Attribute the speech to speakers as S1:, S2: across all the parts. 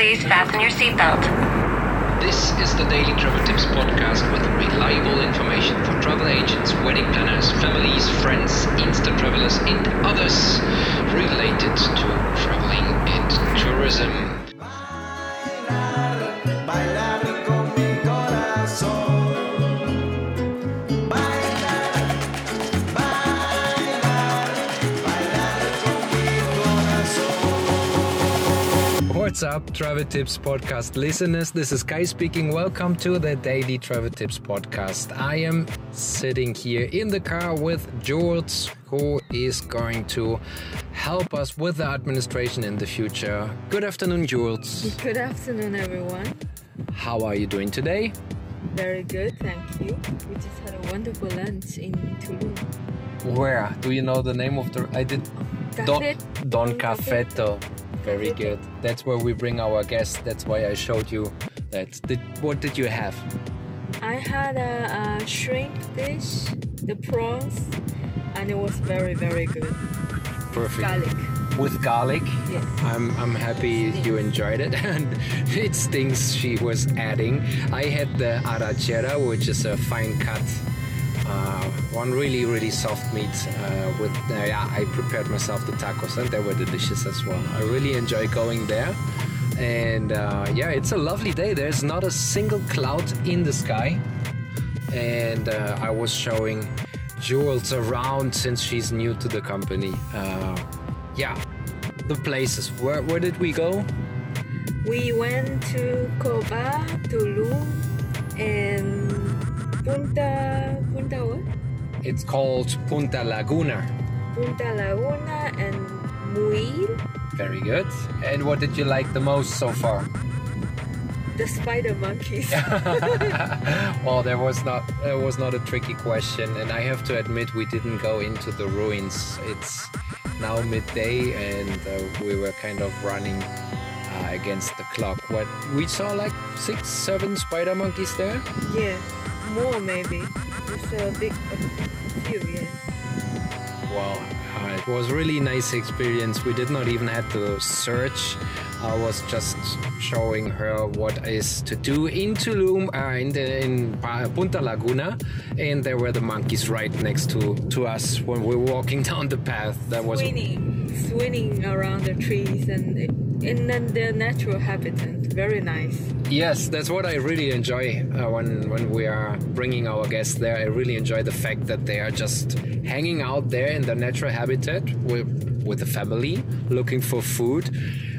S1: Please fasten your seatbelt.
S2: This is the Daily Travel Tips podcast with reliable information for travel agents, wedding planners, families, friends, Insta travelers, and others related to traveling and tourism.
S3: What's up, Travel Tips Podcast listeners? This is Kai speaking. Welcome to the Daily Travel Tips Podcast. I am sitting here in the car with Jules, who is going to help us with the administration in the future. Good afternoon, Jules.
S4: Good afternoon, everyone.
S3: How are you doing today?
S4: Very good, thank you. We just had a wonderful lunch in Tulum.
S3: Where? Do you know the name of the. I did. Don, Don
S4: Don
S3: Cafeto. Very good. That's where we bring our guests. That's why I showed you that. Did, what did you have?
S4: I had a, a shrimp dish, the prawns, and it was very, very good.
S3: Perfect.
S4: Garlic.
S3: with garlic.
S4: Yes.
S3: I'm, I'm happy you enjoyed it and it's things she was adding. I had the arrachera, which is a fine cut, one really, really soft meat uh, with, uh, yeah, I prepared myself the tacos and they were delicious as well. I really enjoy going there. And uh, yeah, it's a lovely day. There's not a single cloud in the sky. And uh, I was showing Jules around since she's new to the company. Uh, yeah, the places. Where, where did we go?
S4: We went to Coba, Tulum, and Punta, Punta what?
S3: It's called Punta Laguna.
S4: Punta Laguna and Muyil,
S3: Very good. And what did you like the most so far?
S4: the spider monkeys.
S3: well, there was not there was not a tricky question, and I have to admit we didn't go into the ruins. It's now midday, and uh, we were kind of running uh, against the clock. What we saw like six, seven spider monkeys there.
S4: yeah, more maybe. It's a big, a few, yeah.
S3: Well, uh, it was really nice experience. We did not even have to search. I was just showing her what is to do in Tulum, uh, in, the, in Punta Laguna, and there were the monkeys right next to, to us when we were walking down the path. That was
S4: swinging, swinging around the trees and in their natural habitat. Very nice.
S3: Yes, that's what I really enjoy uh, when when we are bringing our guests there. I really enjoy the fact that they are just hanging out there in their natural habitat with with the family, looking for food.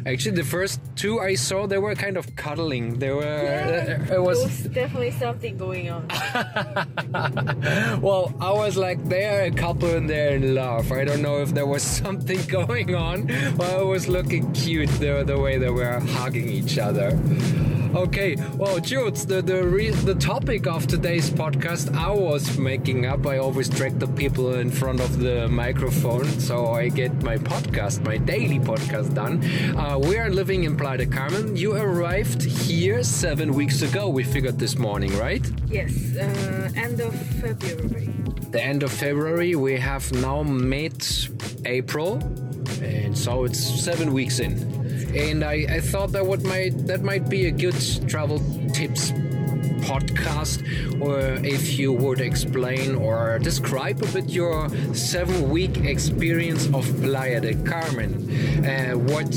S3: Actually, the first two I saw, they were kind of cuddling. They were. uh, it
S4: There
S3: was.
S4: definitely something going on.
S3: well, I was like, they're a couple and they're in love. I don't know if there was something going on, but it was looking cute the, the way they were hugging each other. Okay, well, Jules, the the, re- the topic of today's podcast I was making up. I always drag the people in front of the microphone so I get my podcast, my daily podcast done. Uh, we are living in Playa del Carmen. You arrived here seven weeks ago. We figured this morning, right?
S4: yes, uh, end of February.
S3: the end of February. We have now mid April, and so it's seven weeks in. And I, I thought that might that might be a good travel tips podcast, or if you would explain or describe a bit your seven week experience of Playa del Carmen. Uh, what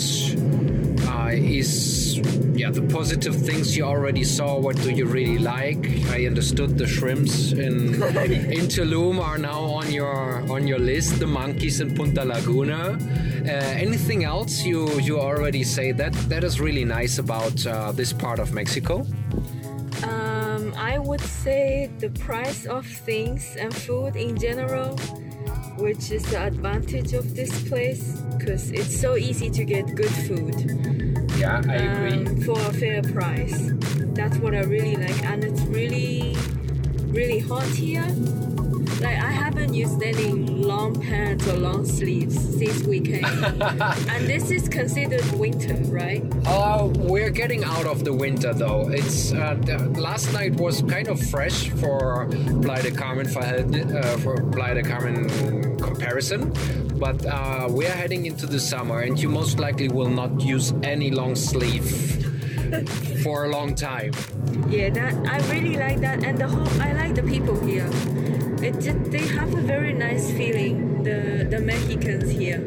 S3: is yeah the positive things you already saw what do you really like? I understood the shrimps in in tulum are now on your on your list the monkeys in punta laguna. Uh, anything else you you already say that that is really nice about uh, this part of mexico?
S4: Um, I would say the price of things and food in general, which is the advantage of this place, because it's so easy to get good food
S3: yeah i agree
S4: um, for a fair price. That's what I really like, and it's really, really hot here. Like I haven't used any long pants or long sleeves since we came, and this is considered winter, right?
S3: Uh, we're getting out of the winter though. It's uh, the, last night was kind of fresh for del Carmen for, uh, for Carmen comparison, but uh, we are heading into the summer, and you most likely will not use any long sleeve for a long time.
S4: Yeah, that I really like that, and the whole I like the people here. It just, they have a very nice feeling. The the Mexicans here.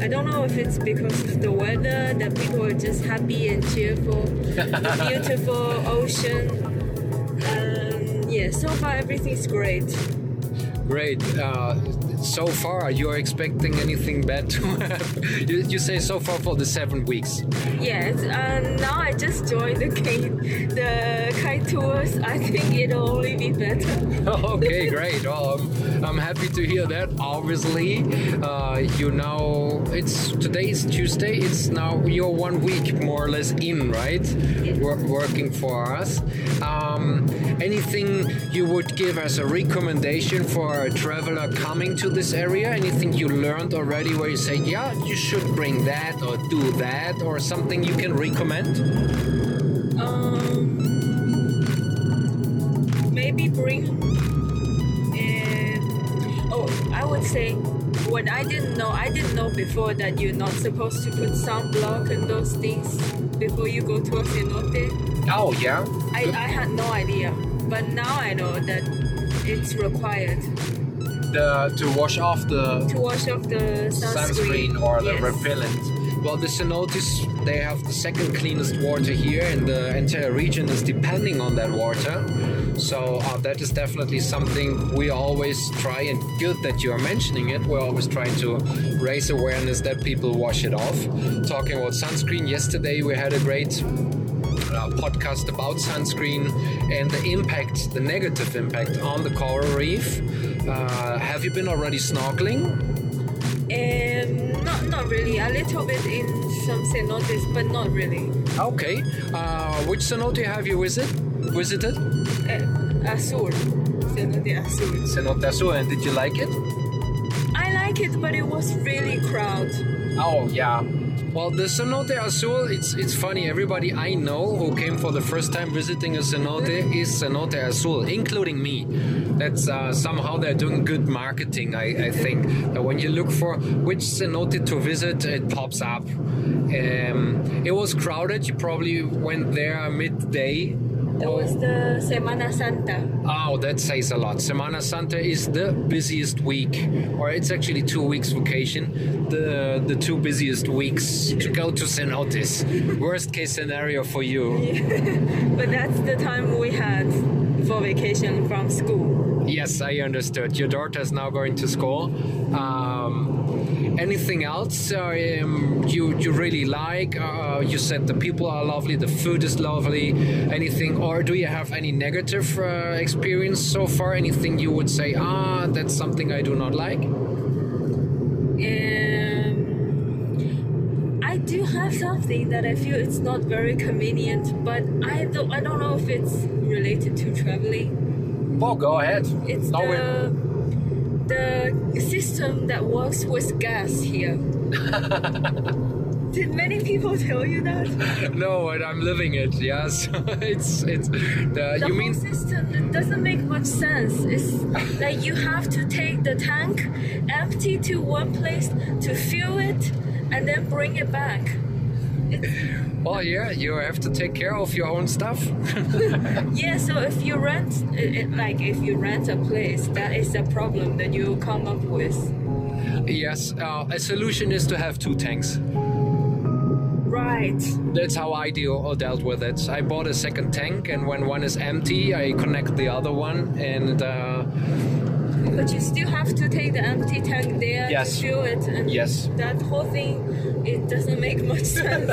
S4: I don't know if it's because of the weather that people are just happy and cheerful. the beautiful ocean. Um, yeah, so far everything's great.
S3: Great. Uh, so far, you're expecting anything bad to happen? you, you say so far for the seven weeks.
S4: Yes, uh, now I just joined the kite, the kite tours. I think it'll only be better.
S3: okay, great. Well, I'm, I'm happy to hear that. Obviously, uh, you know, it's today is Tuesday. It's now you're one week more or less in, right? Wor- working for us. Um, anything you would give as a recommendation for a traveler coming to this area? Anything you learned already where you say, yeah, you should bring that or do that or something you can recommend?
S4: Um, maybe bring. Uh, oh, I would say what I didn't know. I didn't know before that you're not supposed to put sunblock and those things before you go to a cenote.
S3: Oh, yeah.
S4: I, I had no idea, but now I know that it's required
S3: The, to wash off the
S4: to wash off the sunscreen,
S3: sunscreen or the
S4: Yes.
S3: repellent. Well, the cenotes they have the second cleanest water here, and the entire region is depending on that water. So uh, that is definitely something we always try, and good that you are mentioning it. We're always trying to raise awareness that people wash it off. Talking about sunscreen, yesterday we had a great uh, podcast about sunscreen and the impact, the negative impact on the coral reef. Uh, have you been already snorkeling?
S4: Um, not not really. A little bit in some cenotes, but not really.
S3: Okay. Uh, which cenote have you visit, visited?
S4: Uh, Azul, cenote Azul.
S3: Cenote Azul, and did you like it?
S4: I like it, but it was really crowded.
S3: Oh yeah. Well, the Cenote Azul, it's it's funny. Everybody I know who came for the first time visiting a cenote is Cenote Azul, including me. That's uh, somehow they're doing good marketing. I, I think that when you look for which cenote to visit, it pops up. Um, it was crowded. You probably went there midday.
S4: That was the Semana Santa.
S3: Oh, that says a lot. Semana Santa is the busiest week, or it's actually two weeks vacation. The the two busiest weeks to go to cenotes. Worst case scenario for you.
S4: But that's the time we had for vacation from school.
S3: Yes, I understood. Your daughter is now going to school. Um, anything else uh, um, you you really like? Uh, you said the people are lovely, the food is lovely. Anything, or do you have any negative uh, experience so far? Anything you would say, ah, that's something I do not like?
S4: Um, I do have something that I feel it's not very convenient, but I don't I don't know if it's related to traveling.
S3: Well, go ahead.
S4: It's
S3: No,
S4: the the system that works with gas here. Did many people tell you that?
S3: no, and I'm living it. Yes, it's it's. The,
S4: The
S3: you mean
S4: system it doesn't make much sense. It's like you have to take the tank empty to one place to fill it and then bring it back.
S3: Well, yeah, you have to take care of your own stuff.
S4: Yeah, so if you rent, like if you rent a place, that is a problem that you come up with.
S3: yes, uh, a solution is to have two tanks.
S4: Right.
S3: That's how I deal or dealt with it. I bought a second tank, and when one is empty, I connect the other one, and uh,
S4: But you still have to take the empty tank there
S3: Yes.
S4: to fill it, and
S3: Yes.
S4: that whole thing, it doesn't make much sense.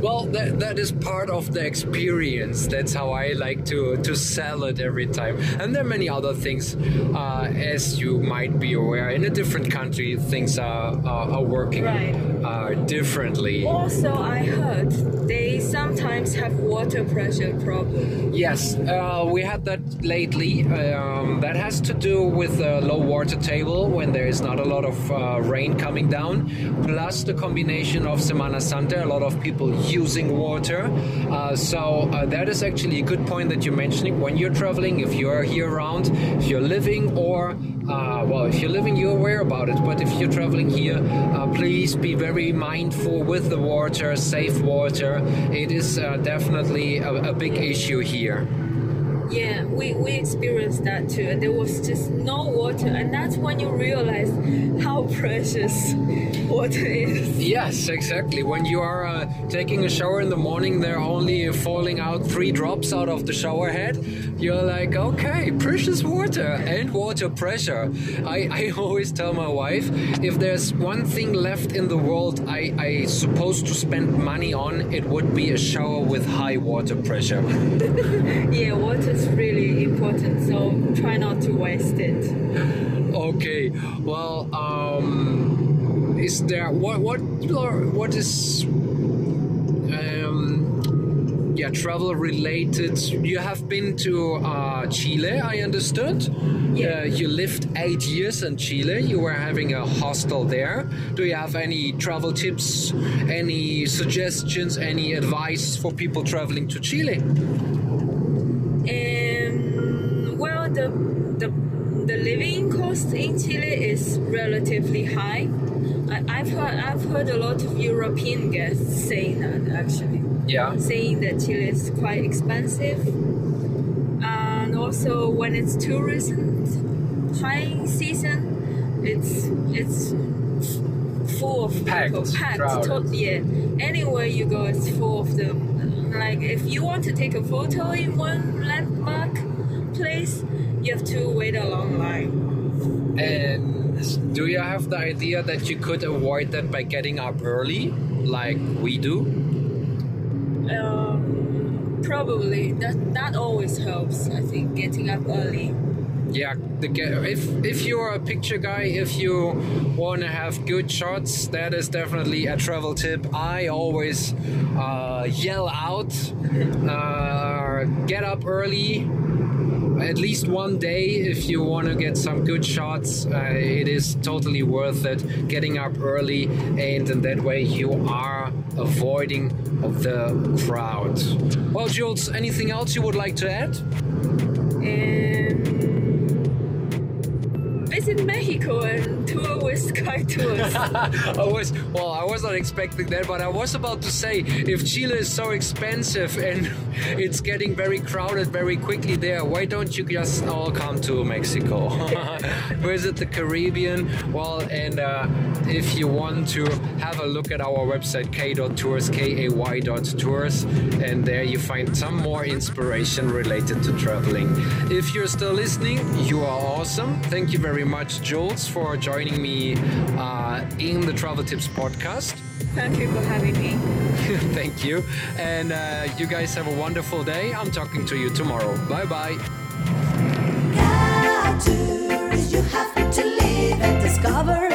S3: Well, that, that is part of the experience. That's how I like to to sell it every time. And there are many other things, uh, as you might be aware. In a different country, things are are, are working
S4: Right.
S3: uh, differently.
S4: also, I heard they sometimes have water pressure problem.
S3: Yes, uh, we had that lately. Um, that has to do with the low water table when there is not a lot of uh, rain coming down, plus the combination of Semana Santa, a lot of people using water. Uh, so uh, that is actually a good point that you're mentioning. When you're traveling, if you're here around, if you're living or uh, well, if you're living, you're aware about it. But if you're traveling here, uh, please be very mindful with the water, safe water. It is uh, definitely a, a big issue here.
S4: Yeah, we, we experienced that too. And there was just no water, and that's when you realize how precious water is.
S3: Yes, exactly. When you are uh, taking a shower in the morning, they're only falling out three drops out of the shower head. You're like, okay, precious water and water pressure. I, I always tell my wife if there's one thing left in the world I, I supposed to spend money on, it would be a shower with high water pressure.
S4: Yeah, water is really important, so try not to waste it.
S3: Okay, well, um, is there what what what is um, yeah travel related? You have been to uh, Chile, I understood.
S4: Yeah.
S3: Uh, you lived eight years in Chile. You were having a hostel there. Do you have any travel tips, any suggestions, any advice for people traveling to Chile?
S4: Um, well, the, the the living cost in Chile is relatively high. I, I've heard I've heard a lot of European guests saying that actually,
S3: Yeah.
S4: saying that Chile is quite expensive, and also when it's tourism high season, it's it's full of
S3: Packed,
S4: people, packed.
S3: crowded.
S4: To- yeah, anywhere you go, it's full of them. Like if you want to take a photo in one landmark place, you have to wait a long line.
S3: And do you have the idea that you could avoid that by getting up early, like we do?
S4: Um, probably that that always helps. I think getting up early.
S3: Yeah, the, if if you're a picture guy, if you want to have good shots, that is definitely a travel tip. I always uh, yell out, uh, get up early. At least one day, if you want to get some good shots, uh, it is totally worth it. Getting up early, and in that way, you are avoiding of the crowd. Well, Jules, anything else you would like to add?
S4: Visit Mexico and tour with Sky Tours.
S3: I was well, I was not expecting that, but I was about to say if Chile is so expensive and it's getting very crowded very quickly there, why don't you just all come to Mexico? Visit the Caribbean. Well, and uh, if you want to have a look at our website kay.tours, k-a-y.tours, and there you find some more inspiration related to traveling. If you're still listening, you are awesome. Thank you very much, Jules, for joining joining me uh, in the Travel Tips podcast.
S4: Thank you for having me.
S3: Thank you. And uh, you guys have a wonderful day. I'm talking to you tomorrow. Bye bye.
S1: Discover